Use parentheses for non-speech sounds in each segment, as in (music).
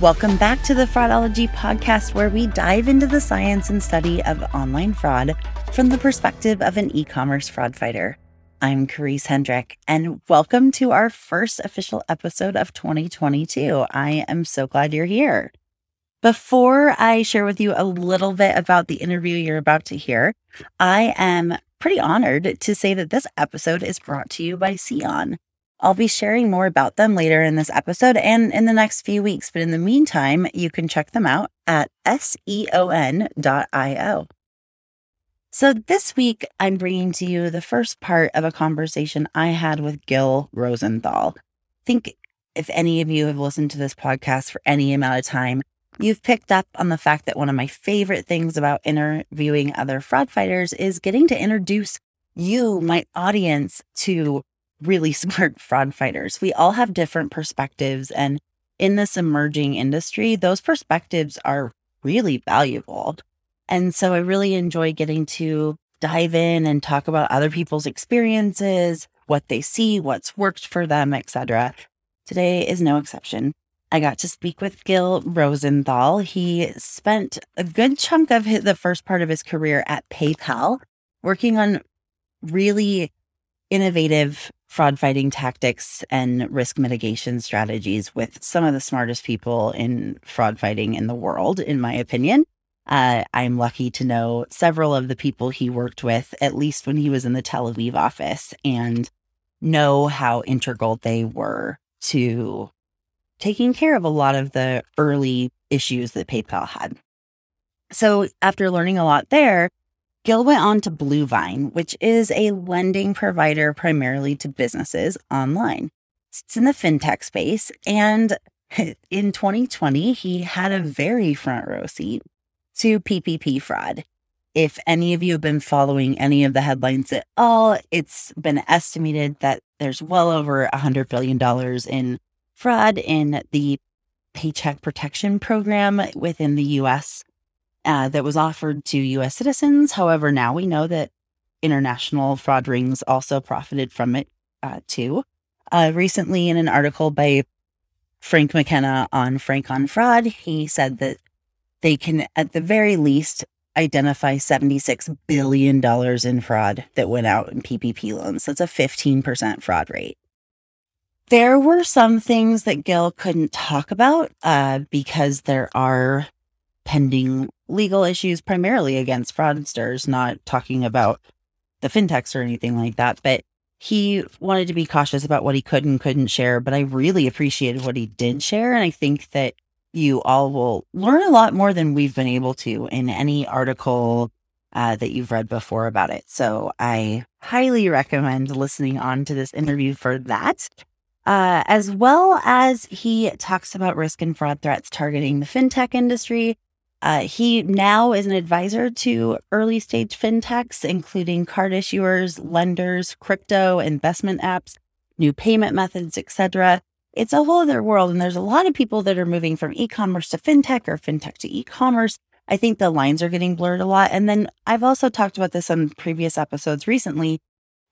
Welcome back to the Fraudology podcast, where we dive into the science and study of online fraud from the perspective of an e commerce fraud fighter. I'm Karisse Hendrick, and welcome to our first official episode of 2022. I am so glad you're here. Before I share with you a little bit about the interview you're about to hear, I am pretty honored to say that this episode is brought to you by Seon. I'll be sharing more about them later in this episode and in the next few weeks. But in the meantime, you can check them out at seon.io. So this week, I'm bringing to you the first part of a conversation I had with Gil Rosenthal. I think if any of you have listened to this podcast for any amount of time, you've picked up on the fact that one of my favorite things about interviewing other fraud fighters is getting to introduce you, my audience, to really (laughs) smart fraud fighters. We all have different perspectives. And in this emerging industry, those perspectives are really valuable. And so I really enjoy getting to dive in and talk about other people's experiences, what they see, what's worked for them, etc. Today is no exception. I got to speak with Gil Rosenthal. He spent a good chunk of his, the first part of his career at PayPal working on really innovative fraud fighting tactics and risk mitigation strategies with some of the smartest people in fraud fighting in the world, in my opinion. Uh, I'm lucky to know several of the people he worked with, at least when he was in the Tel Aviv office, and know how integral they were to taking care of a lot of the early issues that PayPal had. So, after learning a lot there, Gil went on to Bluevine, which is a lending provider primarily to businesses online. It's in the fintech space. And (laughs) in 2020, he had a very front row seat to PPP fraud. If any of you have been following any of the headlines at all, it's been estimated that there's well over $100 billion in fraud in the Paycheck Protection Program within the US uh, that was offered to US citizens. However, now we know that international fraud rings also profited from it uh, too. Uh, recently, in an article by Frank McKenna on Frank on Fraud, he said that they can, at the very least, identify $76 billion in fraud that went out in PPP loans. That's a 15% fraud rate. There were some things that Gil couldn't talk about uh, because there are pending legal issues primarily against fraudsters, not talking about the fintechs or anything like that. But he wanted to be cautious about what he could and couldn't share. But I really appreciated what he did share. And I think that you all will learn a lot more than we've been able to in any article uh, that you've read before about it. So I highly recommend listening on to this interview for that. Uh, as well as he talks about risk and fraud threats targeting the fintech industry, uh, he now is an advisor to early stage fintechs, including card issuers, lenders, crypto, investment apps, new payment methods, etc. It's a whole other world, and there's a lot of people that are moving from e-commerce to fintech or fintech to e-commerce. I think the lines are getting blurred a lot. And then I've also talked about this on previous episodes recently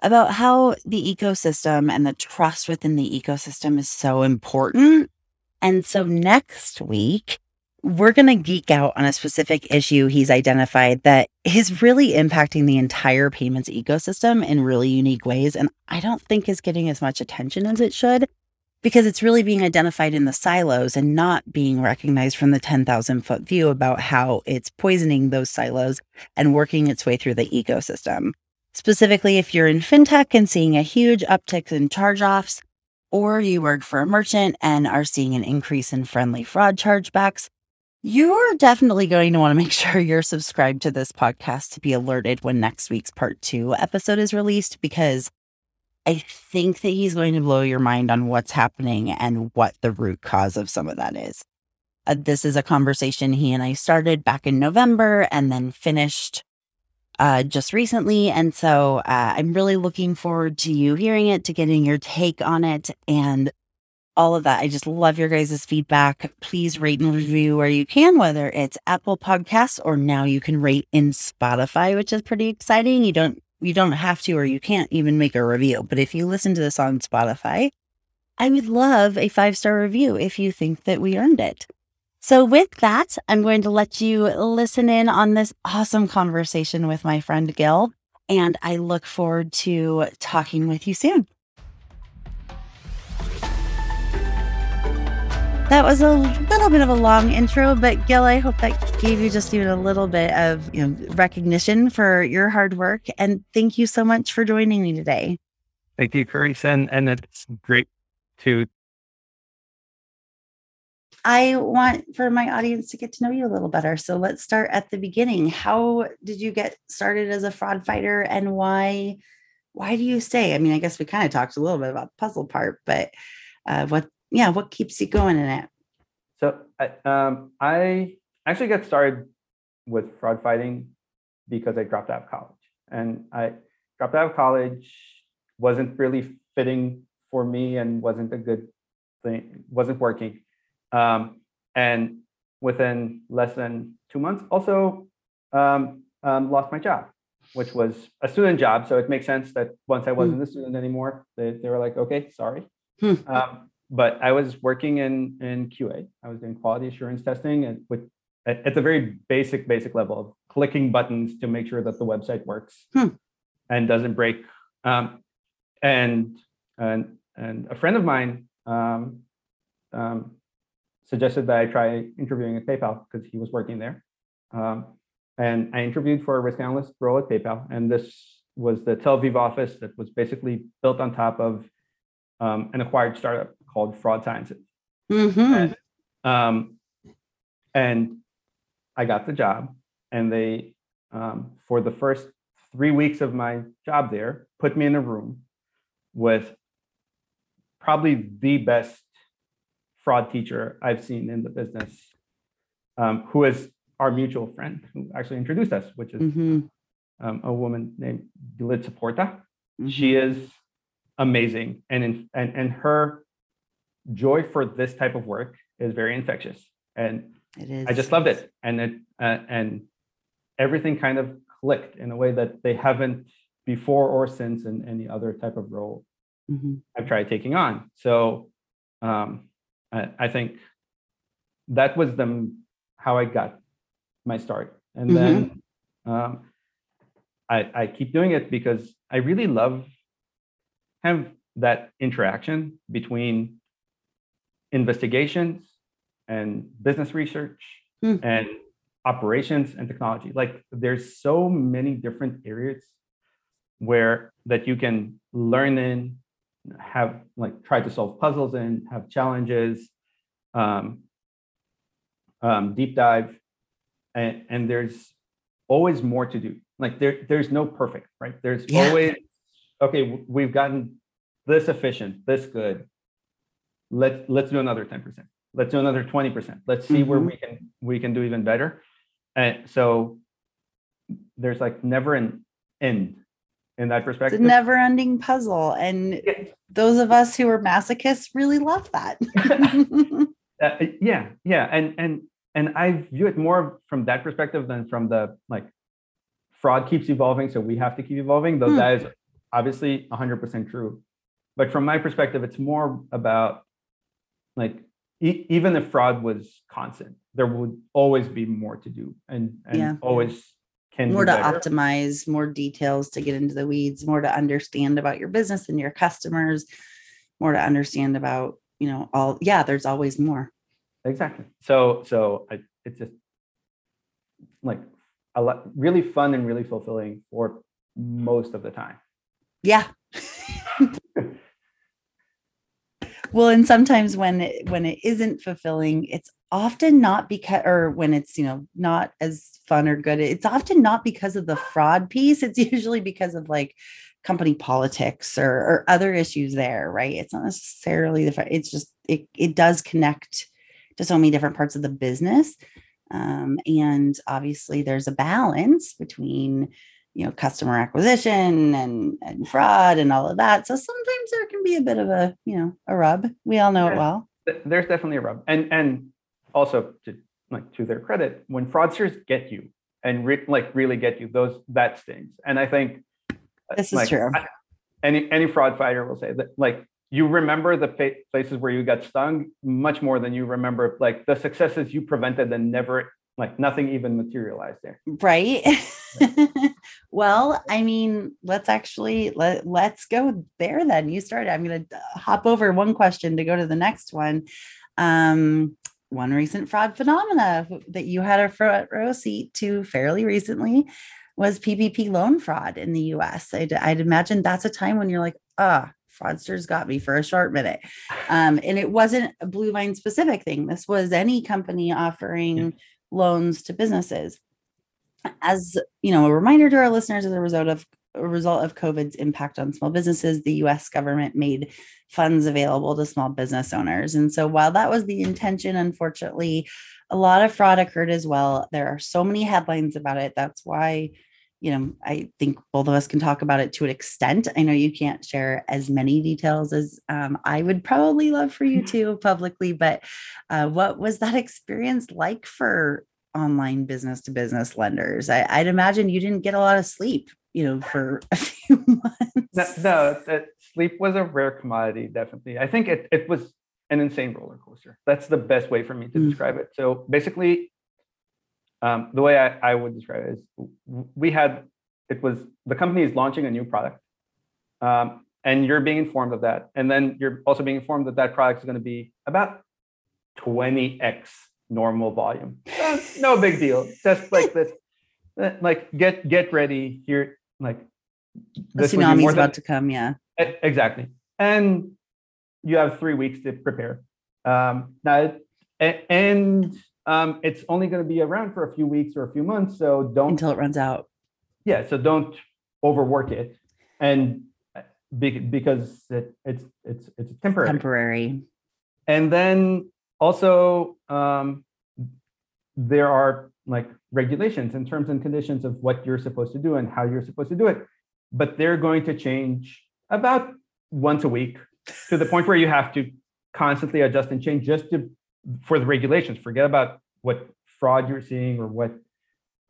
about how the ecosystem and the trust within the ecosystem is so important. And so next week, we're going to geek out on a specific issue he's identified that is really impacting the entire payments ecosystem in really unique ways. And I don't think is getting as much attention as it should because it's really being identified in the silos and not being recognized from the 10,000 foot view about how it's poisoning those silos and working its way through the ecosystem. Specifically, if you're in fintech and seeing a huge uptick in charge offs, or you work for a merchant and are seeing an increase in friendly fraud chargebacks, you're definitely going to want to make (laughs) sure you're subscribed to this podcast to be alerted when next week's part two episode is released because I think that he's going to blow your mind on what's happening and what the root cause of some of that is. Uh, this is a conversation he and I started back in November and then finished uh, just recently. And so uh, I'm really looking forward to you hearing it, to getting your take on it, and all of that. I just love your guys' feedback. Please rate and review where you can, whether it's Apple Podcasts or now you can rate in Spotify, which is pretty exciting. You don't you don't have to or you can't even make a review. But if you listen to this on Spotify, I would love a five star review if you think that we earned it. So, with that, I'm going to let you listen in on this awesome conversation with my friend Gil. And I look forward to talking with you soon. That was a little bit of a long intro, but Gil, I hope that gave you just even a little bit of you know, recognition for your hard work. And thank you so much for joining me today. Thank you, Carissa. And, and it's great to I want for my audience to get to know you a little better. So let's start at the beginning. How did you get started as a fraud fighter and why why do you stay? I mean, I guess we kind of talked a little bit about the puzzle part, but uh, what yeah, what keeps you going in it? So I, um, I actually got started with fraud fighting because I dropped out of college. And I dropped out of college, wasn't really fitting for me and wasn't a good thing, wasn't working. Um, and within less than two months, also um, um, lost my job, which was a student job. So it makes sense that once I wasn't mm. a student anymore, they, they were like, okay, sorry. Hmm. Um, but I was working in, in QA. I was doing quality assurance testing and with at, the very basic, basic level of clicking buttons to make sure that the website works hmm. and doesn't break. Um, and, and, and a friend of mine um, um, suggested that I try interviewing at PayPal because he was working there. Um, and I interviewed for a risk analyst role at PayPal. And this was the Tel Aviv office that was basically built on top of um, an acquired startup called Fraud Sciences. Mm-hmm. And, um, and, I got the job, and they, um, for the first three weeks of my job there, put me in a room with probably the best fraud teacher I've seen in the business, um, who is our mutual friend who actually introduced us, which is mm-hmm. um, a woman named Dilitza Porta. Mm-hmm. She is amazing, and in, and and her joy for this type of work is very infectious, and it is. I just loved it, and it uh, and everything kind of clicked in a way that they haven't before or since in any other type of role mm-hmm. I've tried taking on. So um, I, I think that was the how I got my start, and mm-hmm. then um, I, I keep doing it because I really love have that interaction between investigations and business research mm. and operations and technology like there's so many different areas where that you can learn in have like try to solve puzzles and have challenges, um, um, deep dive, and, and there's always more to do. Like there, there's no perfect, right? There's yeah. always okay. We've gotten this efficient, this good. Let's let's do another ten percent. Let's do another twenty percent. Let's see mm-hmm. where we can we can do even better. And so there's like never an end in that perspective. It's a never ending puzzle. And yeah. those of us who are masochists really love that. (laughs) (laughs) uh, yeah. Yeah. And, and, and I view it more from that perspective than from the like fraud keeps evolving. So we have to keep evolving, though hmm. that is obviously 100% true. But from my perspective, it's more about like, e- even if fraud was constant, there would always be more to do and, and yeah. always can more to better. optimize, more details to get into the weeds, more to understand about your business and your customers, more to understand about, you know, all yeah, there's always more. Exactly. So so I, it's just like a lot really fun and really fulfilling for most of the time. Yeah. (laughs) well and sometimes when it when it isn't fulfilling it's often not because or when it's you know not as fun or good it's often not because of the fraud piece it's usually because of like company politics or, or other issues there right it's not necessarily the it's just it, it does connect to so many different parts of the business. Um, and obviously, there's a balance between you know customer acquisition and, and fraud and all of that. So sometimes there can be a bit of a you know a rub. We all know it well. There's definitely a rub, and and also to like to their credit, when fraudsters get you and re- like really get you, those that stings. And I think uh, this is like, true. I, any any fraud fighter will say that like you remember the places where you got stung much more than you remember like the successes you prevented and never like nothing even materialized there right well i mean let's actually let, let's go there then you started i'm going to uh, hop over one question to go to the next one um one recent fraud phenomena that you had a front row seat to fairly recently was ppp loan fraud in the us i'd, I'd imagine that's a time when you're like ah fraudsters got me for a short minute. Um, and it wasn't a Blue Bluevine specific thing. This was any company offering yeah. loans to businesses. As you know, a reminder to our listeners as a result of a result of COVID's impact on small businesses, the US government made funds available to small business owners. And so while that was the intention, unfortunately, a lot of fraud occurred as well. There are so many headlines about it. That's why you know, I think both of us can talk about it to an extent. I know you can't share as many details as um, I would probably love for you (laughs) to publicly, but uh, what was that (laughs) experience like for online business to business lenders? I, would imagine you didn't get a lot of sleep, you know, for (laughs) a few months. No, no sleep was a rare commodity, definitely. I think it, it was an insane roller coaster. That's the best way for me to mm. describe it. So basically, um, the way I, I, would describe it is we had it was the company is launching a new product um, and you're being informed of that and then you're also being informed that that product is going to be about 20x normal volume uh, no big deal just like this uh, like get get ready here like this the tsunami's about to come yeah exactly and you have three weeks to prepare um, now and um, it's only going to be around for a few weeks or a few months. So don't until it runs out. Yeah. So don't overwork it, and uh, be, because it, it's it's it's temporary. Temporary. And then also um, there are like regulations and terms and conditions of what you're supposed to do and how you're supposed to do it, but they're going to change about once a week to the point where you have to constantly adjust and change just to for the regulations. Forget about what fraud you're seeing or what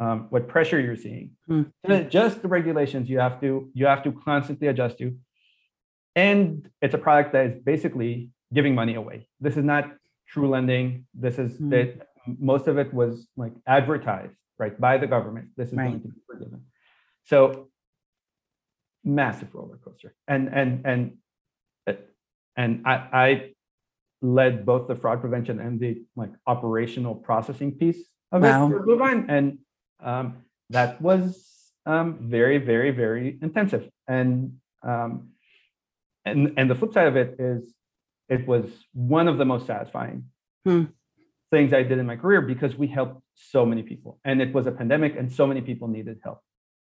um, what pressure you're seeing. Mm. Just the regulations you have to you have to constantly adjust to. And it's a product that is basically giving money away. This is not true lending. This is mm. that most of it was like advertised right by the government. This is right. going to be forgiven. So massive roller coaster. And and and and I, I led both the fraud prevention and the like operational processing piece of wow. it and um, that was um, very, very, very intensive. And um, and and the flip side of it is, it was one of the most satisfying hmm. things I did in my career because we helped so many people, and it was a pandemic, and so many people needed help.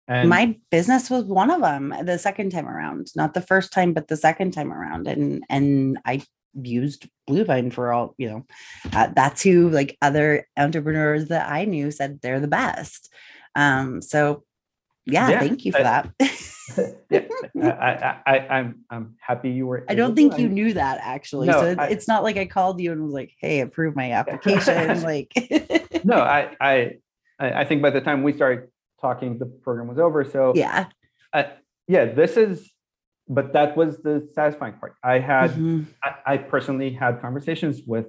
And my business was one of them the second time around, not the first time, but the second time around. And and I used Bluevine for all, you know, uh, that's who like other entrepreneurs that I knew said they're the best. Um, so yeah, yeah thank you for I, that. (laughs) yeah, I, I, I, I'm, I'm happy you were. I don't think you knew that actually. No, so I, it's not like I called you and was like, "Hey, approve my application." (laughs) like, no, I, I, I think by the time we started talking, the program was over. So yeah, yeah, this is but that was the satisfying part. I had, mm-hmm. I, I, personally had conversations with,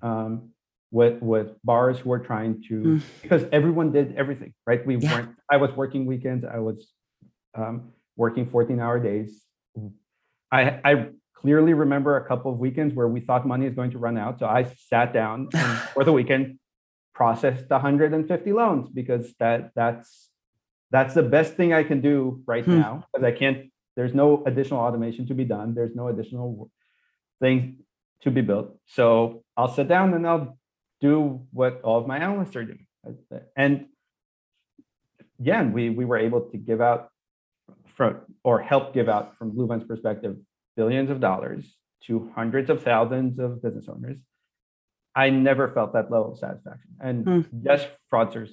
um, with with bars who were trying to mm. because everyone did everything right. We yeah. weren't. I was working weekends. I was um, working fourteen hour days. I I clearly remember a couple of weekends where we thought money is going to run out. So I sat down (laughs) and for the weekend processed 150 loans because that that's that's the best thing I can do right hmm. now because I can't there's no additional automation to be done. There's no additional things to be built. So I'll sit down and I'll do what all of my analysts are doing. And again, we we were able to give out from or help give out from Bluevine's perspective billions of dollars to hundreds of thousands of business owners I never felt that level of satisfaction. And Mm. yes, fraudsters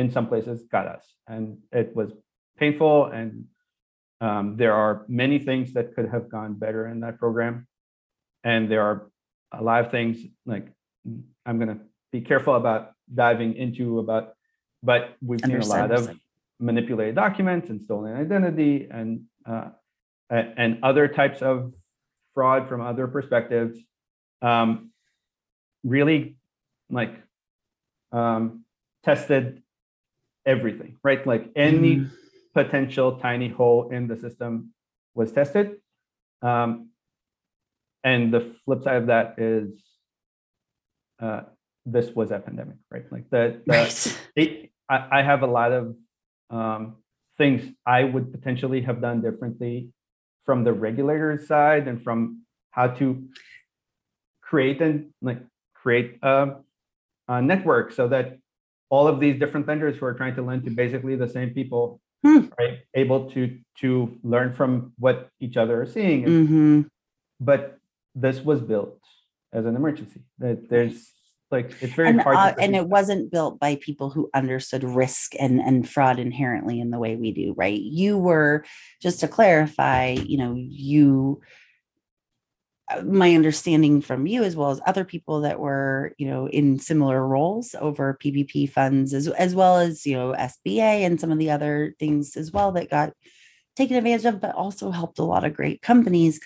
in some places got us, and it was painful. And um, there are many things that could have gone better in that program, and there are a lot of things like I'm going to be careful about diving into about, but we've seen a lot of. Manipulated documents and stolen identity and uh, and other types of fraud from other perspectives um, really like um, tested everything right like any Mhm. potential tiny hole in the system was tested um, and the flip side of that is uh, this was a pandemic right like the, the Right. it, I, I have a lot of um, things I would potentially have done differently from the regulator side and from how to create and like create a, a network so that all of these different vendors who are trying to lend to basically the same people Hmm. right able to to learn from what each other are seeing and hmm but this was built as an emergency that there's like it's very and, hard to uh, and it wasn't built by people who understood risk and and fraud inherently in the way we do right? You were just to clarify you know you uh, my understanding from you as well as other people that were you know in similar roles over ppp funds as, as well as you know sba and some of the other things as well that got taken advantage of but also helped a lot of great companies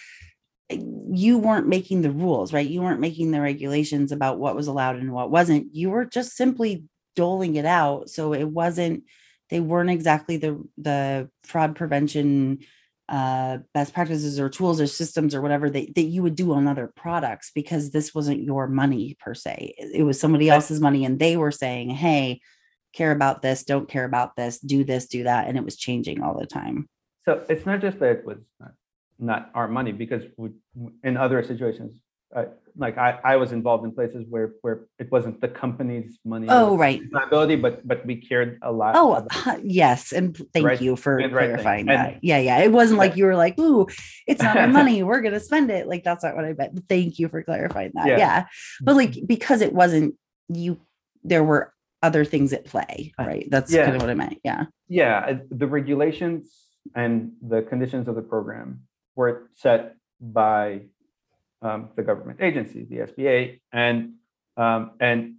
you weren't making the rules, right? You weren't making the regulations about what was allowed and what wasn't. You were just simply doling it out. So it wasn't, they weren't exactly the the fraud prevention uh best practices or tools or systems or whatever that, that you would do on other products because this wasn't your money per se. It it was somebody else's money and they were saying, hey, care about this, don't care about this, do this, do that. And it was changing all the time. So it's not just that it was not, not our money because we, in other situations, uh, like I, I was involved in places where where it wasn't the company's money. Oh, right. Liability, but but we cared a lot. Oh, uh, (laughs) yes. And thank right- you for the right clarifying And- that. Yeah, yeah. It wasn't like you were like, ooh, it's not our money. (laughs) We're going to spend it. Like, that's not what I meant. Thank you for clarifying that. Yeah. Yeah. But like, because it wasn't you, there were other things at play, Uh, right? That's yeah. kind of what I meant. Yeah. yeah, the regulations and the conditions of the program were set by um, the government agency, the SBA, and um, and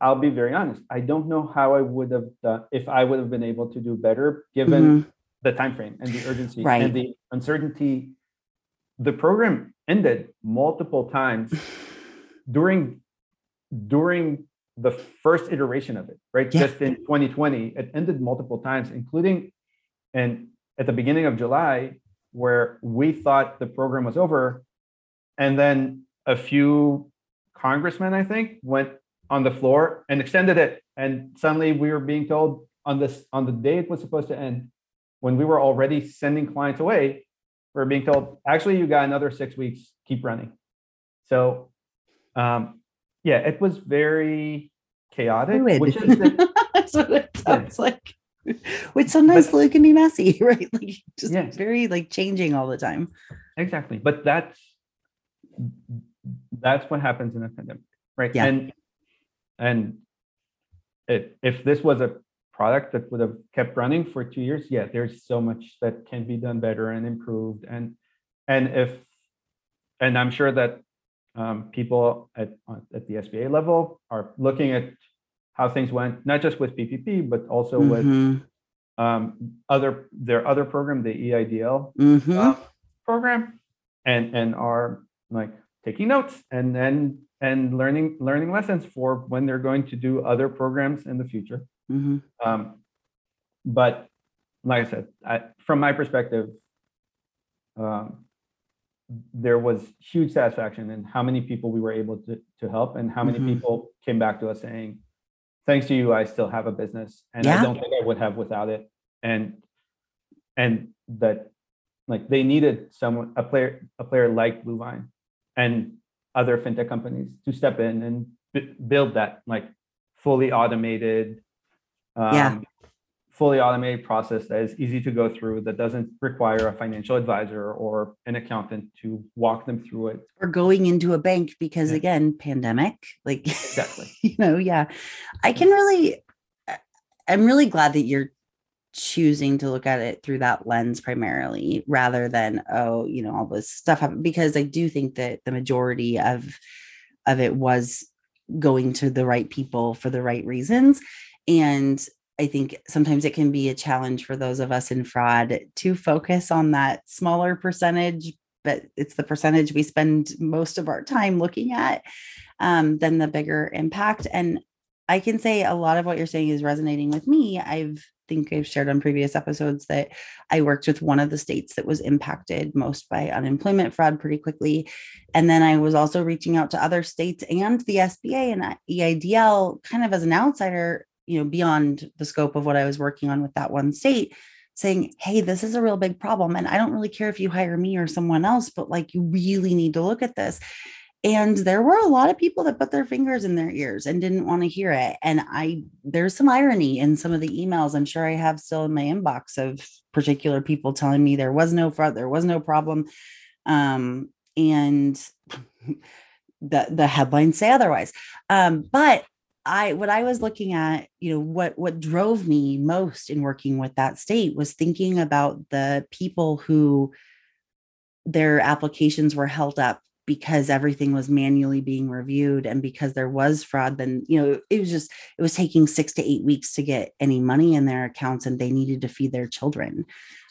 I'll be very honest. I don't know how I would have done if I would have been able to do better given Mhm. the time frame and the urgency Right. and the uncertainty. The program ended multiple times (sighs) during during the first iteration of it, right? Yeah. Just in 2020, it ended multiple times, including and at the beginning of July, where we thought the program was over, and then a few congressmen, I think, went on the floor and extended it, and suddenly we were being told on this on the day it was supposed to end, when we were already sending clients away, we are being told actually you got another six weeks, keep running. So, um, yeah, it was very chaotic, Fluid. which is the, (laughs) that's what it sounds like. (laughs) Which sometimes But- can be messy, (laughs) right? Like just Yeah. very like changing all the time. exactly but that's that's what happens in a pandemic right Yeah. and and it, if this was a product that would have kept running for two years yeah there's so much that can be done better and improved and and if and i'm sure that um, people at at the sba level are looking at how things went not just with ppp but also with Mhm. um, other their other program the eidl Mhm. uh, program and and are like taking notes and then and learning learning lessons for when they're going to do other programs in the future Mhm. um, but like i said I, from my perspective um, there was huge satisfaction in how many people we were able to, to help and how many Mhm. people came back to us saying thanks to you i still have a business and Yeah. i don't think i would have without it and and that like they needed someone a player a player like bluevine and other fintech companies to step in and b- build that like fully automated um, Yeah. Fully automated process that is easy to go through that doesn't require a financial advisor or an accountant to walk them through it. Or going into a bank because Yeah. again pandemic like exactly. (laughs) you know yeah. I can really i'm really glad that you're choosing to look at it through that lens primarily rather than oh you know all this stuff happened because i do think that the majority of of it was going to the right people for the right reasons. And i think sometimes it can be a challenge for those of us in fraud to focus on that smaller percentage but it's the percentage we spend most of our time looking at um, than the bigger impact and I can say a lot of what you're saying is resonating with me. I've think I've shared on previous episodes that I worked with one of the states that was impacted most by unemployment fraud pretty quickly. And then I was also reaching out to other states and the SBA and EIDL kind of as an outsider, you know, beyond the scope of what I was working on with that one state, saying, Hey, this is a real big problem. And I don't really care if you hire me or someone else, but like you really need to look at this. And there were a lot of people that put their fingers in their ears and didn't want to hear it. And I, there's some irony in some of the emails I'm sure I have still in my inbox of particular people telling me there was no fraud, there was no problem. Um, and (laughs) the, the headlines say otherwise. Um, but I, what I was looking at, you know, what, what drove me most in working with that state was thinking about the people who their applications were held up because everything was manually being reviewed and because there was fraud then you know it was just it was taking 6 to 8 weeks to get any money in their accounts and they needed to feed their children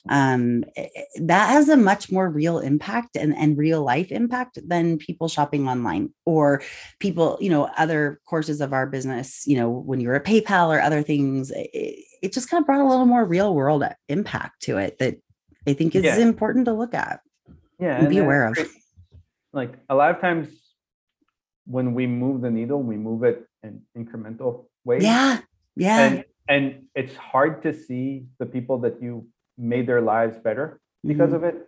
um eh, eh, that has a much more real impact and and real life impact than people shopping online or people you know other courses of our business you know when you're at PayPal or other things it, it just kind of brought a little more real world impact to it that I think is Yeah. important to look at yeah and be aware of. like a lot of times when we move the needle we move it in incremental ways. Yeah yeah. And and it's hard to see the people that you made their lives better because Mhm. of it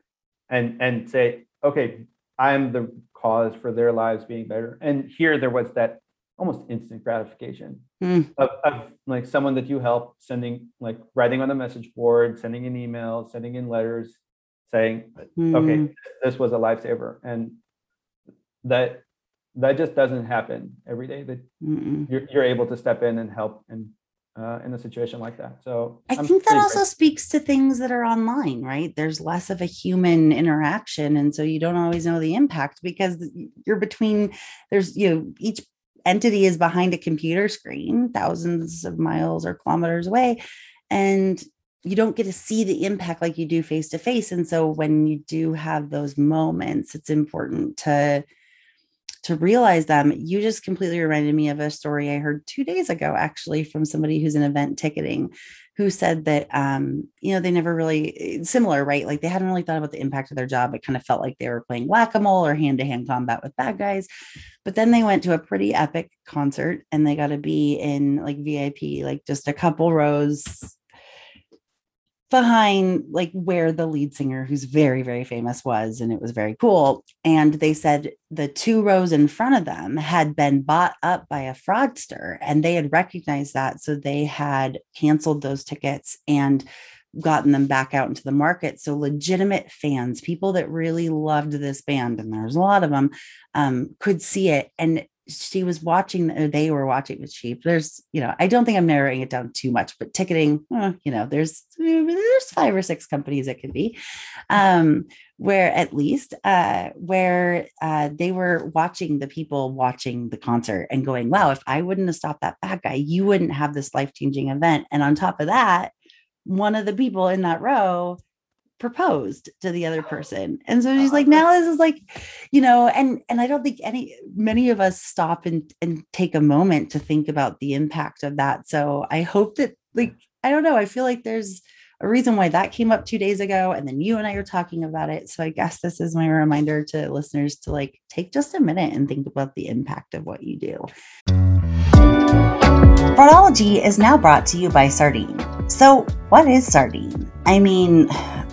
and and say okay i'm the cause for their lives being better and here there was that almost instant gratification Mm. of, of like someone that you help sending like writing on the message board sending an email sending in letters saying Mm. okay this was a lifesaver and that that just doesn't happen every day that you're, you're able to step in and help in uh, in a situation like that so I I'm think that also grateful. speaks to things that are online, right? There's less of a human interaction. And so you don't always know the impact because you're between, there's, you know, each entity is behind a computer screen, thousands of miles or kilometers away. And you don't get to see the impact like you do face to face. And so when you do have those moments, it's important to to realize them. You just completely reminded me of a story I heard two days ago, actually, from somebody who's in event ticketing, who said that um, you know they never really similar, right? Like they hadn't really thought about the impact of their job. It kind of felt like they were playing whack a mole or hand to hand combat with bad guys. But then they went to a pretty epic concert and they got to be in like VIP, like just a couple rows behind like where the lead singer who's very very famous was and it was very cool. And they said the two rows in front of them had been bought up by a fraudster and they had recognized that so they had canceled those tickets and gotten them back out into the market. So legitimate fans people that really loved this band and there's a lot of them um, could see it. And she was watching or they were watching with sheep. There's you know i don't think i'm narrowing it down too much but ticketing you know there's there's five or six companies it could be um where at least uh where uh they were watching the people watching the concert and going wow if i wouldn't have stopped that bad guy you wouldn't have this life-changing event. And on top of that one of the people in that row proposed to the other person. And so she's like now this is like you know and and i don't think any many of us stop and and take a moment to think about the impact of that. So i hope that like i don't know i feel like there's a reason why that came up two days ago and then you and i are talking about it. So i guess this is my reminder to listeners to like take just a minute and think about the impact of what you do. Fraudology is now brought to you by Sardine. So, what is Sardine? I mean,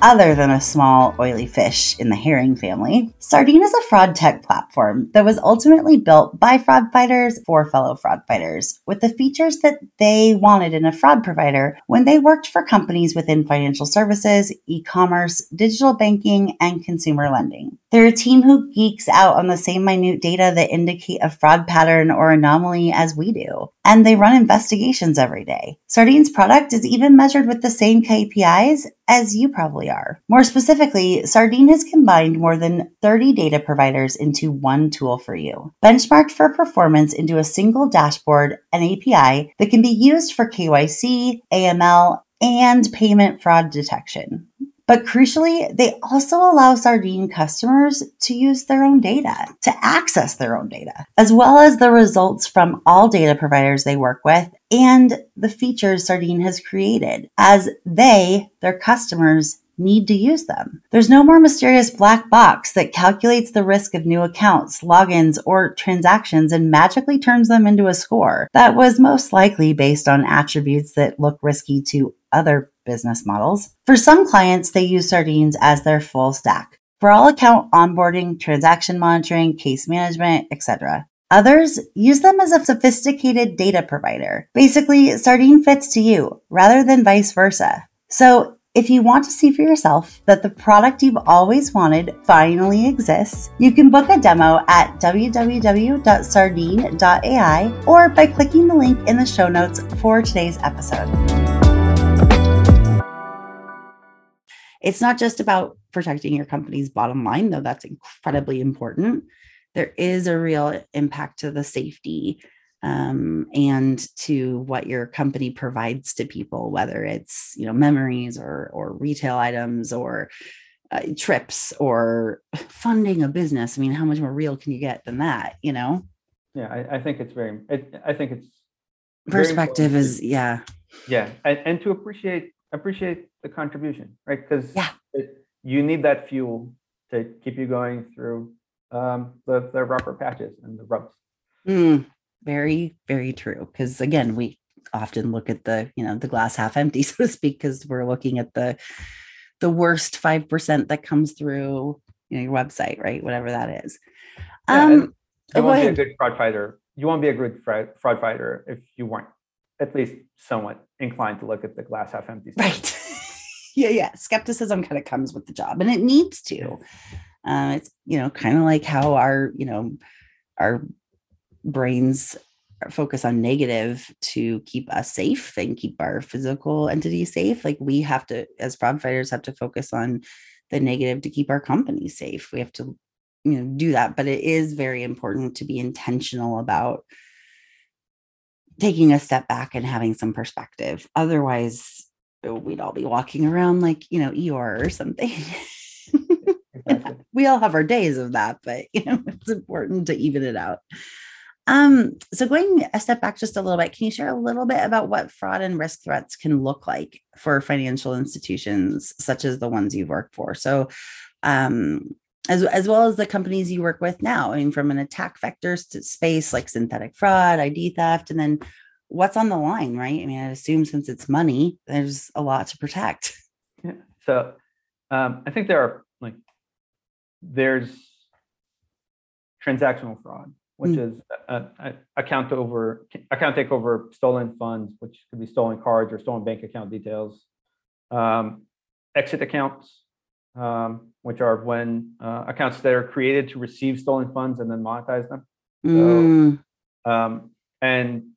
other than a small, oily fish in the herring family. Sardine is a fraud tech platform that was ultimately built by fraud fighters for fellow fraud fighters with the features that they wanted in a fraud provider when they worked for companies within financial services, e commerce, digital banking, and consumer lending. They're a team who geeks out on the same minute data that indicate a fraud pattern or anomaly as we do, and they run investigations every day. Sardine's product is even measured with the same KPIs as you probably are. More specifically, Sardine has combined more than 30 data providers into one tool for you, benchmarked for performance into a single dashboard and API that can be used for KYC, AML, and payment fraud detection. But crucially, they also allow Sardine customers to use their own data, to access their own data, as well as the results from all data providers they work with and the features Sardine has created as they, their customers, need to use them. There's no more mysterious black box that calculates the risk of new accounts, logins, or transactions and magically turns them into a score that was most likely based on attributes that look risky to other business models. For some clients, they use Sardines as their full stack for all account onboarding, transaction monitoring, case management, etc. Others use them as a sophisticated data provider. Basically, Sardine fits to you rather than vice versa. So if you want to see for yourself that the product you've always wanted finally exists, you can book a demo at www.sardine.ai or by clicking the link in the show notes for today's episode. It's not just about protecting your company's bottom line, though that's incredibly important. There is a real impact to the safety um, and to what your company provides to people, whether it's you know memories or or retail items or uh, trips or funding a business. I mean, how much more real can you get than that? You know? Yeah, I, I think it's very. It, I think it's perspective is yeah, yeah, and, and to appreciate appreciate the contribution, right? Because yeah, it, you need that fuel to keep you going through um, the the rougher patches and the rubs. Mm, very very true because again we often look at the you know the glass half empty (laughs) so to speak because we're looking at the the worst 5% that comes through you know your website right whatever that is. Yeah, um you won't be a good fraud fighter you won't be a good fraud, fraud fighter if you weren't at least somewhat inclined to look at the glass half empty side. (laughs) right yeah yeah skepticism kind of comes with the job and it needs to. Uh, it's you know kind of like how our you know our brains focus on negative to keep us safe and keep our physical entity safe like we have to as fraud fighters have to focus on the negative to keep our company safe. We have to you know do that but it is very important to be intentional about taking a step back and having some perspective. Otherwise we'd all be walking around like you know eeyore or something. Exactly. (laughs) we all have our days of that but you know it's important to even it out um, so going a step back just a little bit, can you share a little bit about what fraud and risk threats can look like for financial institutions such as the ones you've worked for? So um as, as well as the companies you work with now, I mean, from an attack vector space like synthetic fraud, ID theft, and then what's on the line, right? I mean, I assume since it's money, there's a lot to protect. Yeah. So um, I think there are like there's transactional fraud, which mm. is a, a, account over account takeover, stolen funds, which could be stolen cards or stolen bank account details, um, exit accounts, um, which are when uh, accounts that are created to receive stolen funds and then monetize them. Mm. So, um, and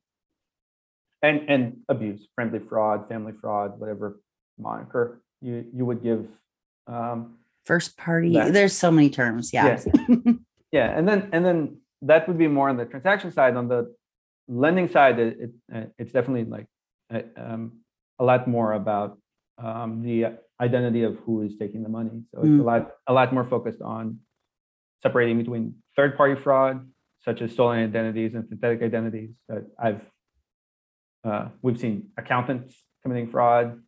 and and abuse, friendly fraud, family fraud, whatever moniker you you would give. Um, First party. That. There's so many terms. Yeah. Yeah. yeah, and then and then that would be more on the transaction side. On the lending side, it, it uh, it's definitely like uh, um, a lot more about um, the identity of who is taking the money. So it's mm. a lot a lot more focused on separating between third party fraud, such as stolen identities and synthetic identities. That I've uh, we've seen accountants committing fraud.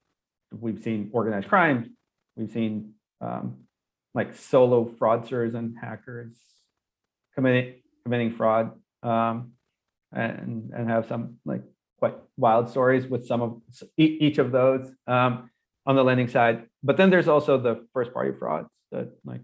We've seen organized crime. We've seen um, like solo fraudsters and hackers committing committing fraud um, and and have some like quite wild stories with some of each of those. Um, on the lending side. But then there's also the first party frauds that like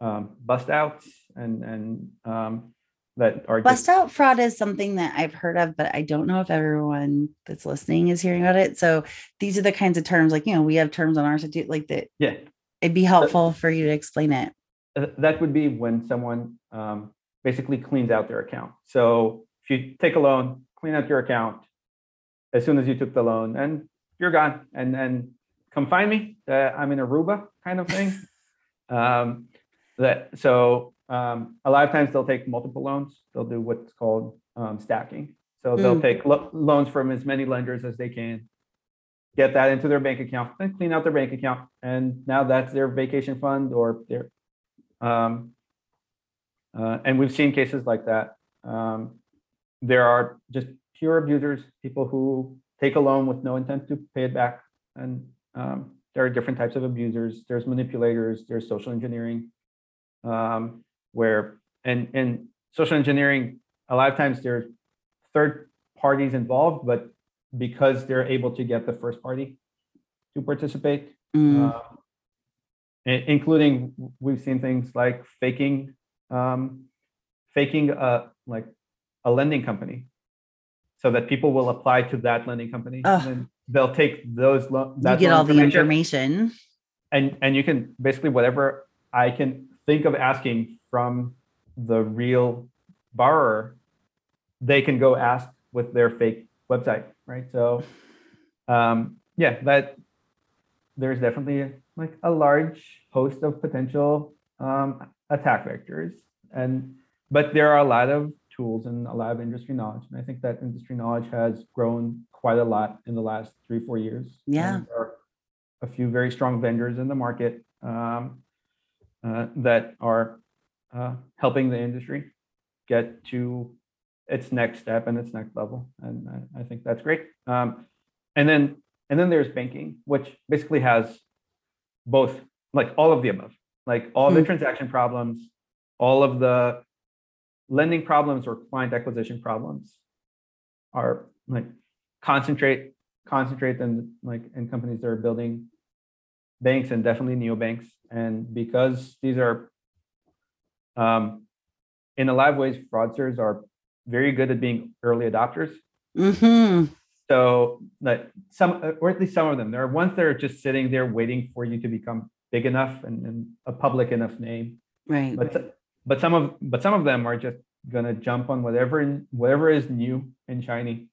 um, bust outs and and um, that are bust out fraud is something that I've heard of, but I don't know if everyone that's listening is hearing about it. So these are the kinds of terms like you know we have terms on our institute like that. Yeah, it'd be helpful for you to explain it. Uh, that would be when someone um, basically cleans out their account. So if you take a loan, clean out your account as soon as you took the loan, and you're gone, and then come find me. Uh, I'm in Aruba, kind of thing. (laughs) um, that so um, a lot of times they'll take multiple loans. They'll do what's called um, stacking. So they'll mm. take lo- loans from as many lenders as they can, get that into their bank account, then clean out their bank account, and now that's their vacation fund or their. Um, uh, and we've seen cases like that. Um, there are just pure abusers, people who take a loan with no intent to pay it back, and um, there are different types of abusers. There's manipulators. There's social engineering. Um, where and and social engineering a lot of times there's third parties involved but because they're able to get the first party to participate mm. uh, including we've seen things like faking um, faking a like a lending company so that people will apply to that lending company. And they'll take those lo- you get all the information. and and you can basically whatever i can think of asking from the real borrower, they can go ask with their fake website, right? So, um, yeah, that there's definitely like a large host of potential um, attack vectors, and but there are a lot of tools and a lot of industry knowledge, and I think that industry knowledge has grown quite a lot in the last three four years. Yeah, there are a few very strong vendors in the market um, uh, that are uh, helping the industry get to its next step and its next level. And I, I think that's great. Um, and then and then there's banking, which basically has both like all of the above, like all the hmm. transaction problems, all of the lending problems or client acquisition problems are like concentrate concentrate in like in companies that are building banks and definitely neobanks and because these are um, in a lot of ways, fraudsters are very good at being early adopters. Mm-hmm. So like some, or at least some of them, there are ones that are just sitting there waiting for you to become big enough and, and a public enough name. Right. But but some of but some of them are just gonna jump on whatever whatever is new and shiny,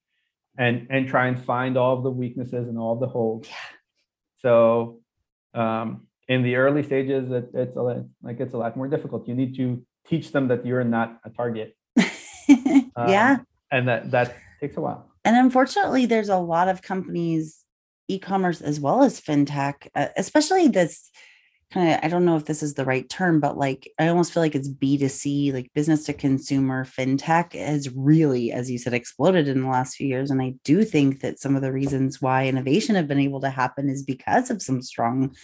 and and try and find all of the weaknesses and all of the holes. Yeah. So um, in the early stages, it, it's a, like it's a lot more difficult. You need to teach them that you're not a target. (laughs) yeah, um, and that that takes a while. And unfortunately, there's a lot of companies, e-commerce as well as fintech, uh, especially this kind of I don't know if this is the right term, but like I almost feel like it's B2C, like business to consumer fintech has really, as you said, exploded in the last few years. And I do think that some of the reasons why innovation have been able to happen is because of some strong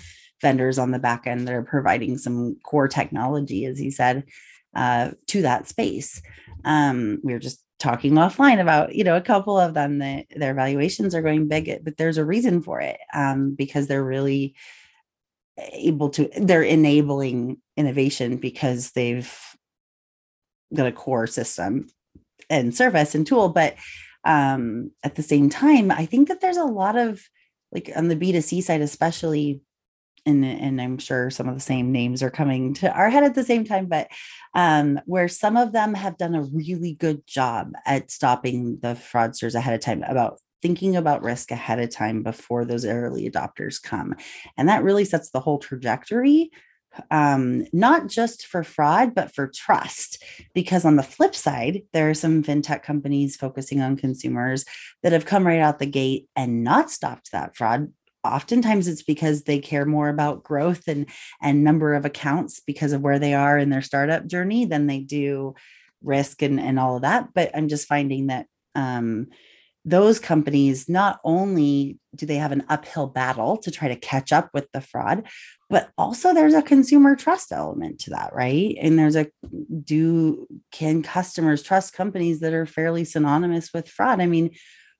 vendors on the back end that are providing some core technology, as you said, uh, to that space. Um, we were just talking offline about, you know, a couple of them that their valuations are going big, but there's a reason for it um, because they're really able to, they're enabling innovation because they've got a core system and service and tool. But um, at the same time, I think that there's a lot of like on the B2C side, especially and and I'm sure some of the same names are coming to our head at the same time, but um, where some of them have done a really good job at stopping the fraudsters ahead of time about thinking about risk ahead of time before those early adopters come. And that really sets the whole trajectory um, not just for fraud, but for trust. Because on the flip side, there are some fintech companies focusing on consumers that have come right out the gate and not stopped that fraud oftentimes it's because they care more about growth and and number of accounts because of where they are in their startup journey than they do risk and and all of that but i'm just finding that um, those companies not only do they have an uphill battle to try to catch up with the fraud but also there's a consumer trust element to that right and there's a do can customers trust companies that are fairly synonymous with fraud i mean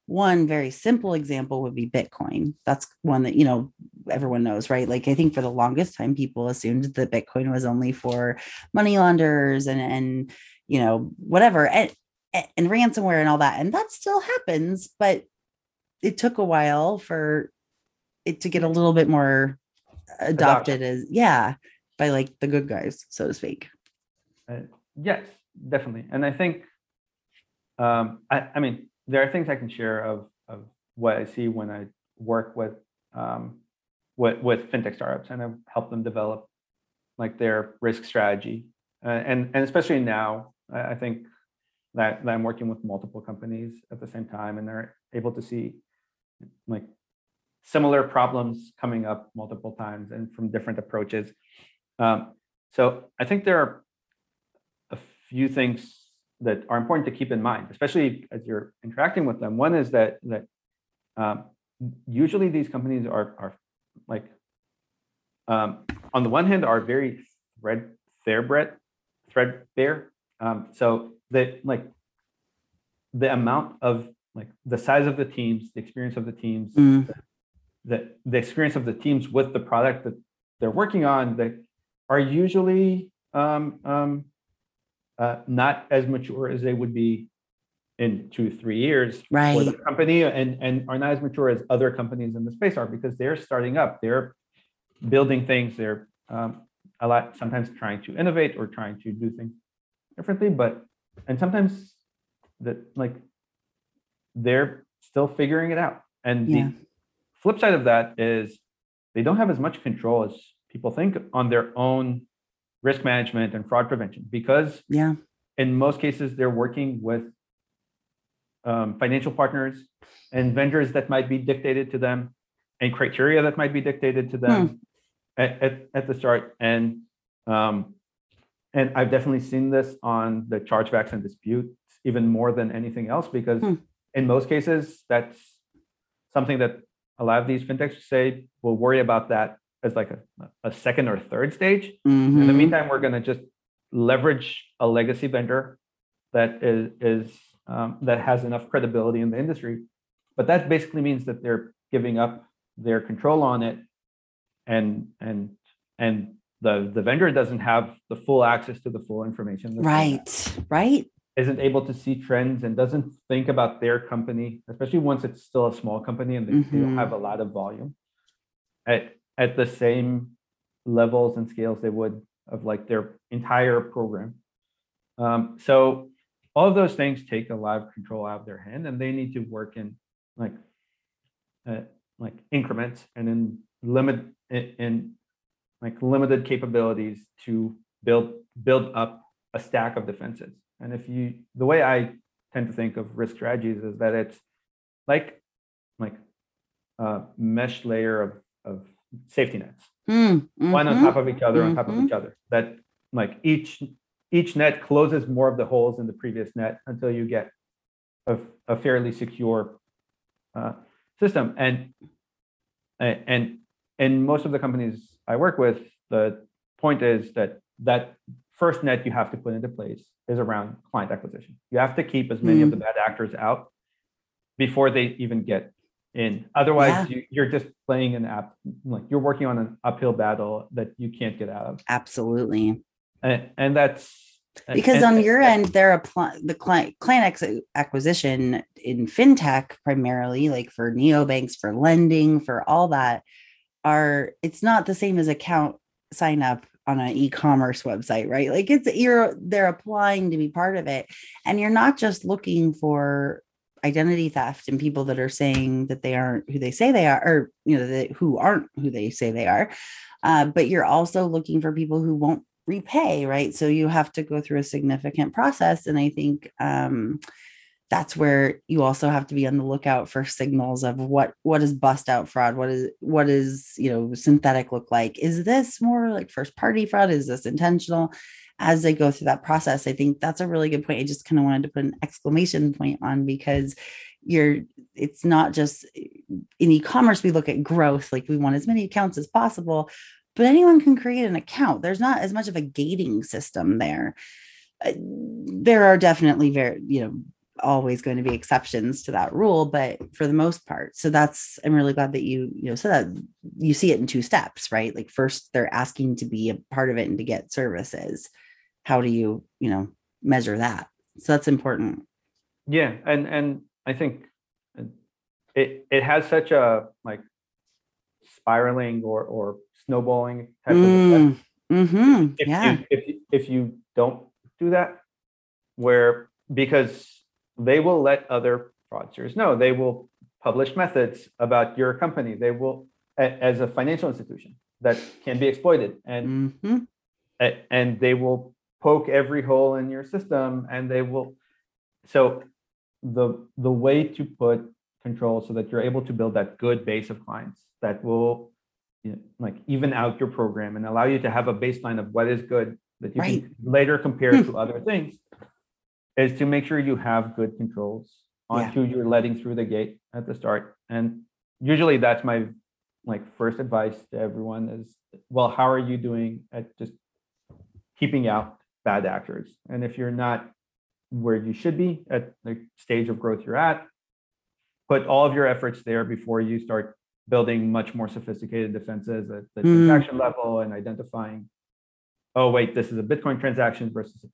one very simple example would be Bitcoin. That's one that, you know, everyone knows, right? Like I think for the longest time, people assumed that Bitcoin was only for money launderers and and you know whatever and and ransomware and all that, and that still happens, but it took a while for it to get a little bit more adopted as yeah by like the good guys, so to speak. Uh, yes, definitely, and I think um, I, I mean there are things I can share of of what I see when I work with um, with, with fintech startups and I've helped them develop like their risk strategy. Uh, and, and especially now, I, I think that, that I'm working with multiple companies at the same time and they're able to see like similar problems coming up multiple times and from different approaches. Um, so I think there are a few things that are important to keep in mind, especially as you're interacting with them. One is that that um, usually these companies are are like um, on the one hand are very thread threadbare threadbare. Um, so that like the amount of like the size of the teams, the experience of the teams, mm. the, the, experience of the teams with the product that they're working on that are usually um, um, uh, not as mature as they would be in two three years right. for the company and and are not as mature as other companies in the space are because they're starting up they're building things they're um, a lot sometimes trying to innovate or trying to do things differently but and sometimes that like they're still figuring it out and yeah. the flip side of that is they don't have as much control as people think on their own risk management and fraud prevention because yeah in most cases they're working with um, financial partners and vendors that might be dictated to them and criteria that might be dictated to them hmm. at, at, at, the start and um, and i've definitely seen this on the chargebacks and disputes even more than anything else because hmm. in most cases that's something that a lot of these fintechs say we'll worry about that as like a, a second or third stage mm-hmm. in the mm-hmm. meantime we're going to just leverage a legacy vendor that is is um, that has enough credibility in the industry. But that basically means that they're giving up their control on it, and and and the the vendor doesn't have the full access to the full information. Right, right. Isn't able to see trends and doesn't think about their company, especially once it's still a small company and they, mm-hmm. don't have a lot of volume at at the same levels and scales they would of like their entire program. Um, so all of those things take a lot of control out of their hand and they need to work in like uh, like increments and in limit in, in like limited capabilities to build build up a stack of defenses and if you the way i tend to think of risk strategies is that it's like like a mesh layer of, of safety nets mm-hmm. one on top of each other mm-hmm. on top of each mm-hmm. other that like each each net closes more of the holes in the previous net until you get a, a fairly secure uh, system. And and and most of the companies I work with, the point is that that first net you have to put into place is around client acquisition. You have to keep as many mm. of the bad actors out before they even get in. Otherwise, yeah. you, are just playing an app like you're working on an uphill battle that you can't get out of. Absolutely. And, and that's because and, on your end they're applying the client client acquisition in fintech primarily like for neobanks for lending for all that are it's not the same as account sign up on an e-commerce website right? Like it's you're they're applying to be part of it and you're not just looking for identity theft and people that are saying that they aren't who they say they are or you know that who aren't who they say they are uh, but you're also looking for people who won't repay right? So you have to go through a significant process and i think um, that's where you also have to be on the lookout for signals of what what is bust out fraud what is what is you know synthetic look like is this more like first party fraud is this intentional as they go through that process i think that's a really good point i just kind of wanted to put an exclamation point on because you're it's not just in e-commerce we look at growth like we want as many accounts as possible but anyone can create an account. There's not as much of a gating system there. Uh, there are definitely very, you know, always going to be exceptions to that rule, but for the most part. So that's I'm really glad that you you know said that you see it in two steps, right? Like first they're asking to be a part of it and to get services. How do you, you know, measure that? So that's important. Yeah, and and I think it it has such a like spiraling or or snowballing type Mm, of effect. hmm If Yeah. if you- if you don't do that, where because they will let other fraudsters know, they will publish methods about your company. They will as a financial institution that can be exploited and hmm and they will poke every hole in your system and they will so the the way to put control so that you're able to build that good base of clients that will you know, like even out your program and allow you to have a baseline of what is good that you Right. can later compare Hmm. to other things is to make sure you have good controls Yeah. onto you're letting through the gate at the start and usually that's my like first advice to everyone is well how are you doing at just keeping out bad actors and if you're not where you should be at the stage of growth you're at put all of your efforts there before you start building much more sophisticated defenses at the Mm. transaction level and identifying oh wait this is a bitcoin transaction versus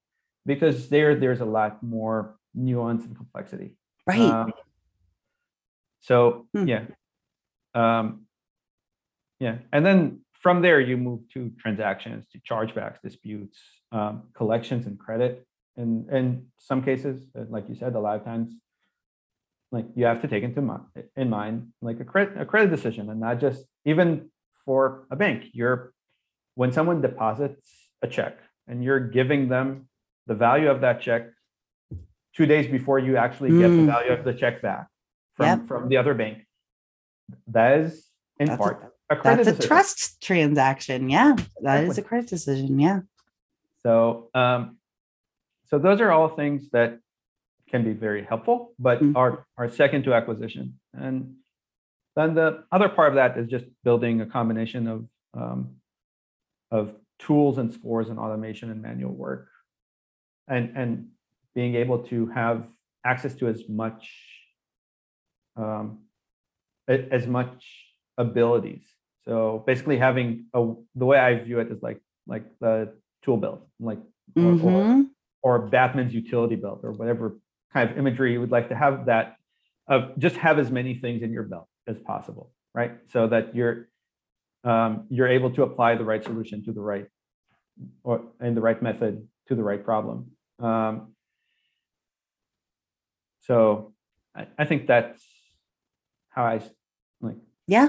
because there there's a lot more nuance and complexity Right. um, so Hmm. yeah, um, yeah, and then from there you move to transactions, to chargebacks, disputes, um, collections, and credit. And in some cases, uh, like you said, a lot of times, like you have to take into mind in mind like a credit a credit decision, and not just even for a bank. You're when someone deposits a check and you're giving them the value of that check two days before you actually get the Mm. value of the check back from, Yep. from the other bank. That is in That's part a, credit That's a decision. trust transaction. Yeah. That is Exactly. a credit decision. Yeah. So, um, so those are all things that can be very helpful, but Mm. are are second to acquisition. And then the other part of that is just building a combination of um, of tools and scores and automation and manual work, and and being able to have access to as much um, as much abilities. So basically, having a the way I view it is like like the tool belt, like or, or or Batman's utility belt or whatever kind of imagery you would like to have that of just have as many things in your belt as possible, right? So that you're um, you're able to apply the right solution to the right or in the right method to the right problem. Um, so I, I think that's how I like Yeah.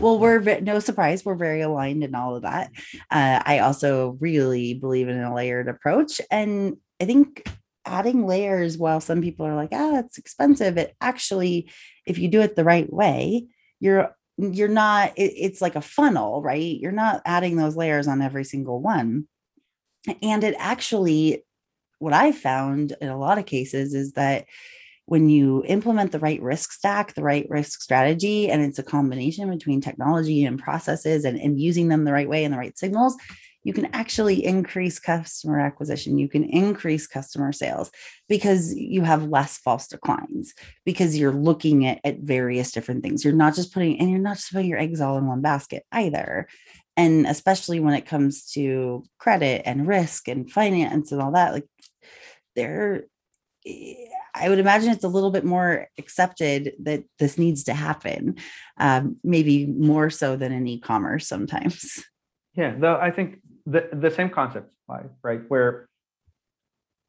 Well, we're no surprise, we're very aligned in all of that. Uh, I also really believe in a layered approach. And I think adding layers, while some people are like, ah, it's expensive, it actually, if you do it the right way, you're you're not it- it's like a funnel right you're not adding those layers on every single one and it actually what i found in a lot of cases is that when you implement the right risk stack, the right risk strategy, and it's a combination between technology and processes and, and using them the right way and the right signals, you can actually increase customer acquisition. You can increase customer sales because you have less false declines because you're looking at, at various different things. You're not just putting, and you're not just putting your eggs all in one basket either. And especially when it comes to credit and risk and finance and all that, like there I would imagine it's a little bit more accepted that this needs to happen, um, maybe more so than in e-commerce sometimes. Yeah, though I think the the same concept apply, right? Where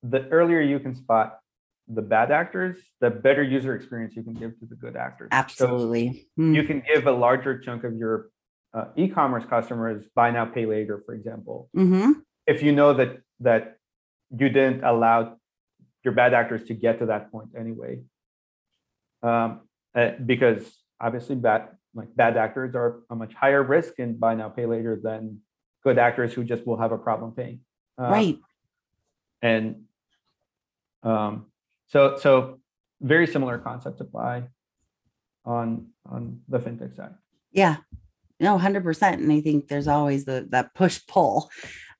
the earlier you can spot the bad actors, the better user experience you can give to the good actors. So Absolutely. Mm, you can give a larger chunk of your uh, e-commerce customers buy now pay later, for example, mhm. if you know that that you didn't allow your bad actors to get to that point anyway. Um, uh, because obviously bad like bad actors are a much higher risk in buy now pay later than good actors who just will have a problem paying. Uh, right. And um, so so very similar concepts apply on on the fintech side. Yeah. No, 100%. And I think there's always the that push pull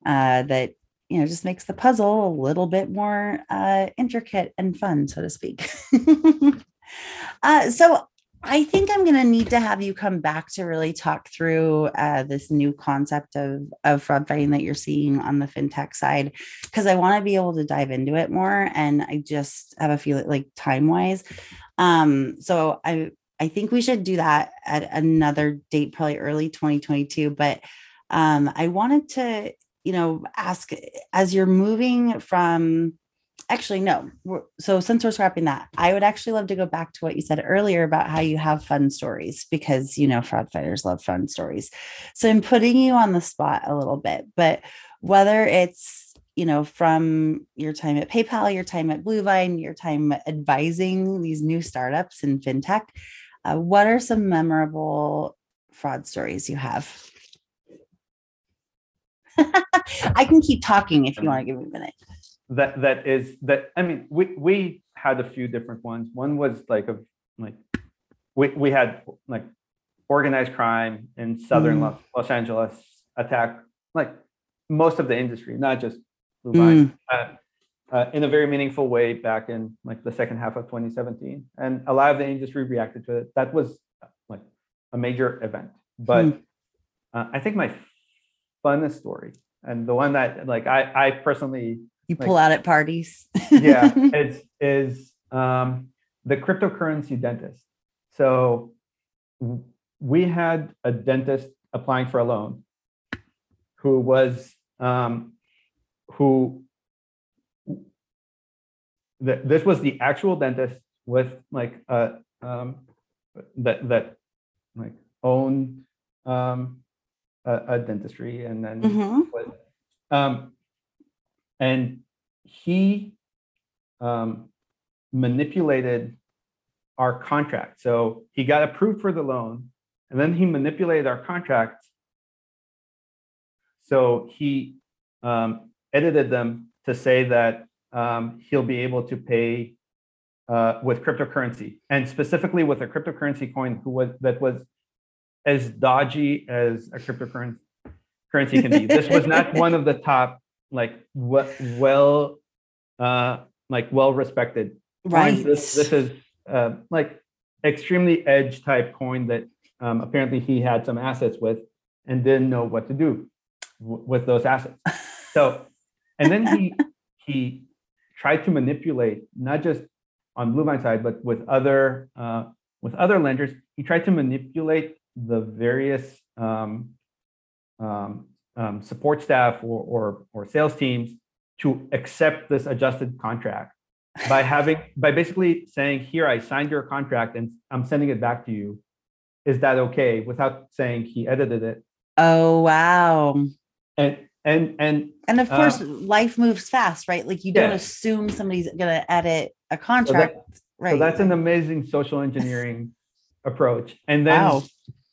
uh, that you know just makes the puzzle a little bit more uh, intricate and fun, so to speak. (laughs) uh, so I think I'm going to need to have you come back to really talk through uh, this new concept of of fraud fighting that you're seeing on the fintech side, because I want to be able to dive into it more, and I just have a feel like time wise. Um, so I I think we should do that at another date, probably early 2022. But um, I wanted to, you know, ask as you're moving from actually no so since we're scrapping that i would actually love to go back to what you said earlier about how you have fun stories because you know fraud fighters love fun stories so i'm putting you on the spot a little bit but whether it's you know from your time at paypal your time at bluevine your time advising these new startups in fintech uh, what are some memorable fraud stories you have (laughs) i can keep talking if you want to give me a minute that that is that i mean we we had a few different ones one was like a like we we had like organized crime in southern mm. los, los, angeles attack like most of the industry not just mm. uh, uh, in a very meaningful way back in like the second half of 2017 and a lot of the industry reacted to it that was like a major event but mm. uh, i think my funnest story and the one that like i i personally you pull out at parties. yeah, (laughs) it's is um, the cryptocurrency dentist. So we had a dentist applying for a loan who was um, who th- this was the actual dentist with like a um, that that like owned um, a, a dentistry and then mm-hmm. um, and he um, manipulated our contract. So he got approved for the loan, and then he manipulated our contract. So he um, edited them to say that um, he'll be able to pay uh, with cryptocurrency, and specifically with a cryptocurrency coin who was that was as dodgy as a cryptocurrency currency can be. this was not one of the top like well uh like well respected right. this, this is uh like extremely edge type coin that um, apparently he had some assets with and didn't know what to do w- with those assets. So and then he he tried to manipulate not just on bluevine side but with other uh, with other lenders he tried to manipulate the various um, um, um, support staff or, or, or sales teams to accept this adjusted contract (laughs) by having by basically saying here i signed your contract and i'm sending it back to you. Is that okay? Without saying he edited it. Oh wow. And and and and of course uh, life moves fast right like you don't yeah. assume somebody's going to edit a contract so that, right so that's an amazing social engineering approach and then wow.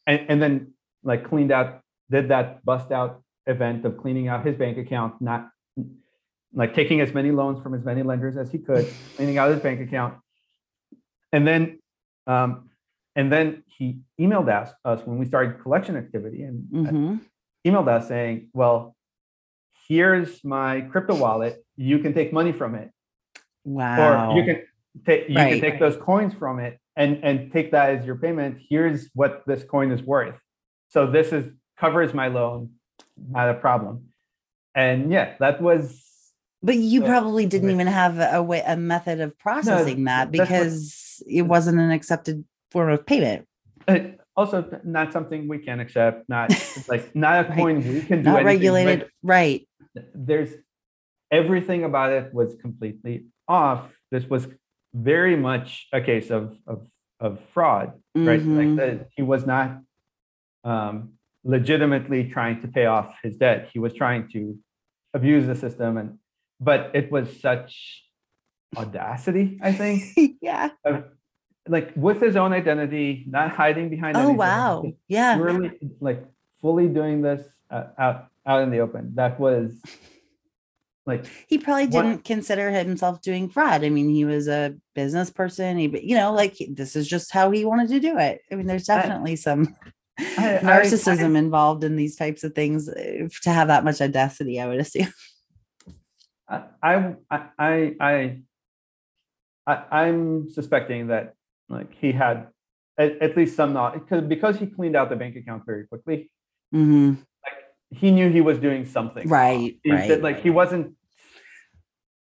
and, and then like cleaned out did that bust out event of cleaning out his bank account, not like taking as many loans from as many lenders as he could, (laughs) cleaning out his bank account. And then, um, and then he emailed us, us when we started collection activity and mm-hmm. emailed us saying, well, here's my crypto wallet. You can take money from it. Wow. Or you can take, you right. can take those coins from it and, and take that as your payment. Here's what this coin is worth. So this is covers my loan not a problem. And yeah, that was. But you uh, probably didn't even have a way, a method of processing no, that because what, it wasn't an accepted form of payment. Also, not something we can accept. Not (laughs) like not a coin we can do. Not regulated, right? There's everything about it was completely off. This was very much a case of of of fraud, mm-hmm. right? Like mm-hmm. the, he was not um, legitimately trying to pay off his debt. He was trying to abuse the system, and but it was such audacity, I think. (laughs) yeah. Of, like with his own identity, not hiding behind. Oh anything, wow! Yeah. Really, like fully doing this uh, out out in the open. That was like he probably didn't what, consider himself doing fraud. I mean, he was a business person. He, you know, like this is just how he wanted to do it. I mean, there's definitely I, some I, (laughs) narcissism I, involved in these types of things eh, to have that much audacity, I would assume. I, I, I, I, I, I'm suspecting that like he had at, at least some knowledge because because he cleaned out the bank account very quickly. hmm He knew he was doing something. Right, He- right, that, like he wasn't.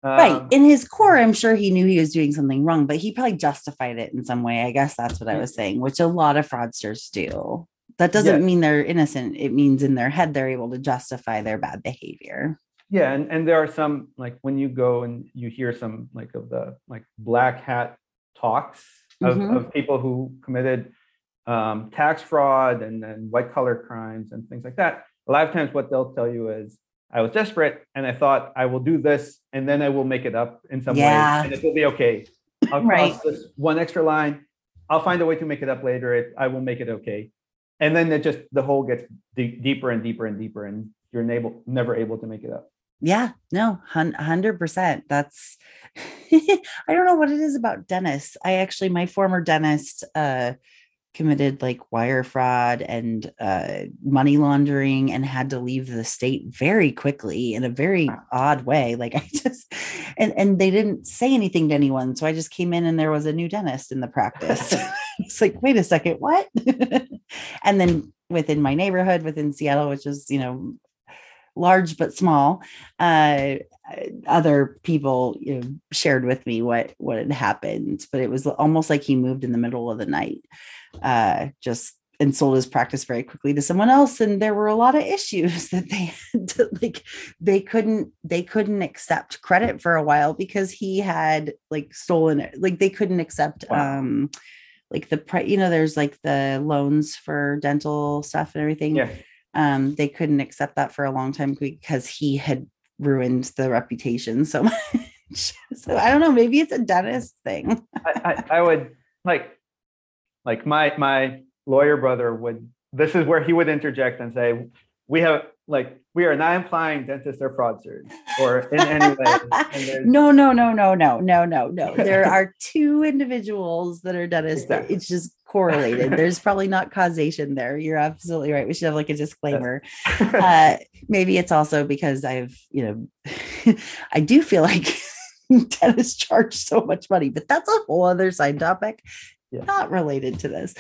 right. um, In his core, I'm sure he knew he was doing something wrong, but he probably justified it in some way. I guess that's what I was saying, which a lot of fraudsters do. That doesn't Yeah. mean they're innocent. It means in their head they're able to justify their bad behavior. Yeah, and, and there are some like when you go and you hear some like of the like black hat talks of, Mhm. of people who committed um, tax fraud and then white collar crimes and things like that. A lot of times, what they'll tell you is, "I was desperate and I thought I will do this and then I will make it up in some Yeah. way and it will be okay. I'll Right. cross this one extra line. I'll find a way to make it up later. It, I will make it okay." And then it just the hole gets de- deeper and deeper and deeper, and you're able, never able to make it up. Yeah, no, 100%. That's, (laughs) I don't know what it is about dentists. I actually, my former dentist, uh, committed like wire fraud and uh, money laundering and had to leave the state very quickly in a very odd way like (laughs) i just and and they didn't say anything to anyone so i just came in and there was a new dentist in the practice (laughs) it's like wait a second what and then within my neighborhood within seattle which is you know large but small uh other people you know, shared with me what what had happened but it was almost like he moved in the middle of the night uh just and sold his practice very quickly to someone else and there were a lot of issues (laughs) that they had to, like they couldn't they couldn't accept credit for a while because he had like stolen it like they couldn't accept Wow. um like the you know there's like the loans for dental stuff and everything Yeah. Um they couldn't accept that for a long time because he had ruined the reputation so (laughs) much. So i don't know maybe it's a dentist thing. I, I, I would like like my my lawyer brother would this is where he would interject and say we have like we are not implying dentists are fraudsters or in any way. (laughs) no, no, no, no, no, no, no, no. (laughs) There are two individuals that are dentists. Exactly. It's just correlated. There's probably not causation there. You're absolutely right. We should have like a disclaimer. uh, (laughs) maybe it's also because I've, you know, I do feel like dentists charge so much money, but that's a whole other side topic. Yeah. not related to this.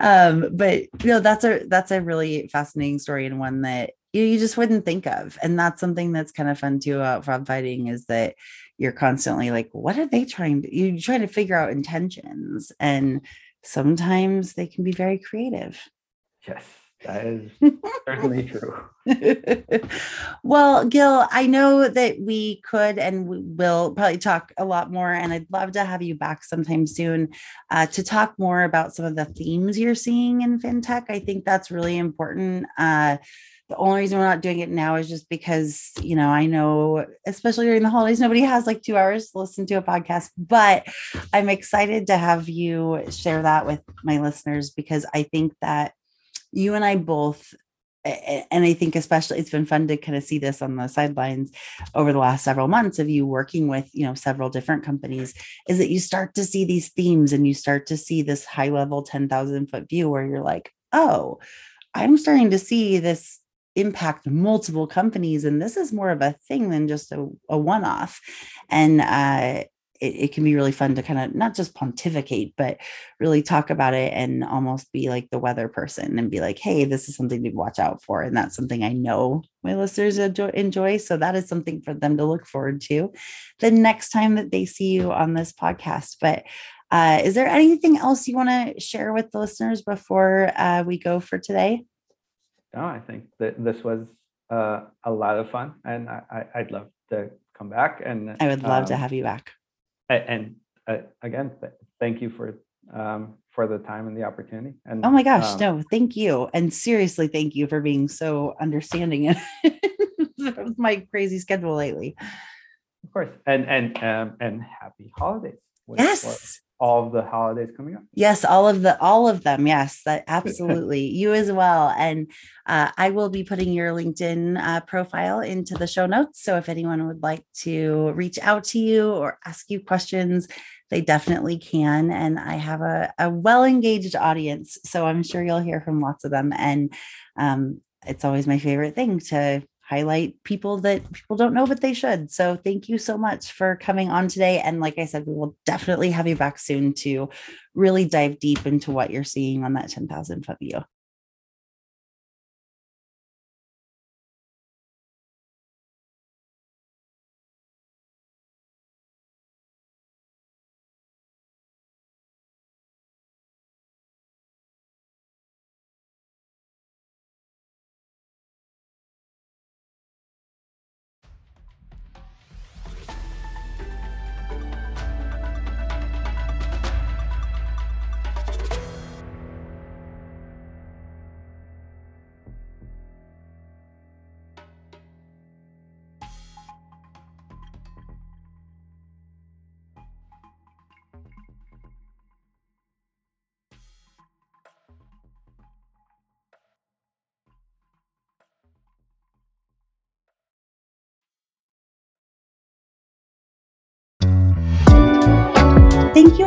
Um but you know that's a that's a really fascinating story and one that you, you just wouldn't think of. And that's something that's kind of fun too about fraud fighting is that you're constantly like what are they trying to you're trying to figure out intentions and sometimes they can be very creative. Yes that is (laughs) certainly true (laughs) well, Gil, I know that we could and we will probably talk a lot more, and I'd love to have you back sometime soon uh, to talk more about some of the themes you're seeing in fintech. I think that's really important. Uh, the only reason we're not doing it now is just because, you know, I know, especially during the holidays, nobody has like two hours to listen to a podcast, but I'm excited to have you share that with my listeners because I think that you and I both and I think especially it's been fun to kind of see this on the sidelines over the last several months of you working with you know several different companies is that you start to see these themes and you start to see this high level 10,000 foot view where you're like oh I'm starting to see this impact multiple companies and this is more of a thing than just a, a one-off. And uh it, it can be really fun to kind of not just pontificate, but really talk about it and almost be like the weather person and be like, hey, this is something to watch out for. And that's something I know my listeners enjoy. So that is something for them to look forward to the next time that they see you on this podcast. But uh, is there anything else you want to share with the listeners before uh, we go for today? no i think that this was uh, a lot of fun and I, i'd love to come back and I would love to um, have you back. And uh, again th- thank you for um, for the time and the opportunity and Oh my gosh, um, no, thank you. And seriously, thank you for being so understanding of (laughs) my crazy schedule lately. of course and and um, and happy holidays with- Yes. All of the holidays coming up Yes, all of the all of them. Yes, that (laughs) absolutely. you as well. And uh, I will be putting your LinkedIn uh, profile into the show notes. So if anyone would like to reach out to you or ask you questions, they definitely can. And I have a, a well engaged audience, so I'm sure you'll hear from lots of them. And um, it's always my favorite thing to highlight people that people don't know, but they should. So thank you so much for coming on today. And like I said, we will definitely have you back soon to really dive deep into what you're seeing on that 10,000 foot view.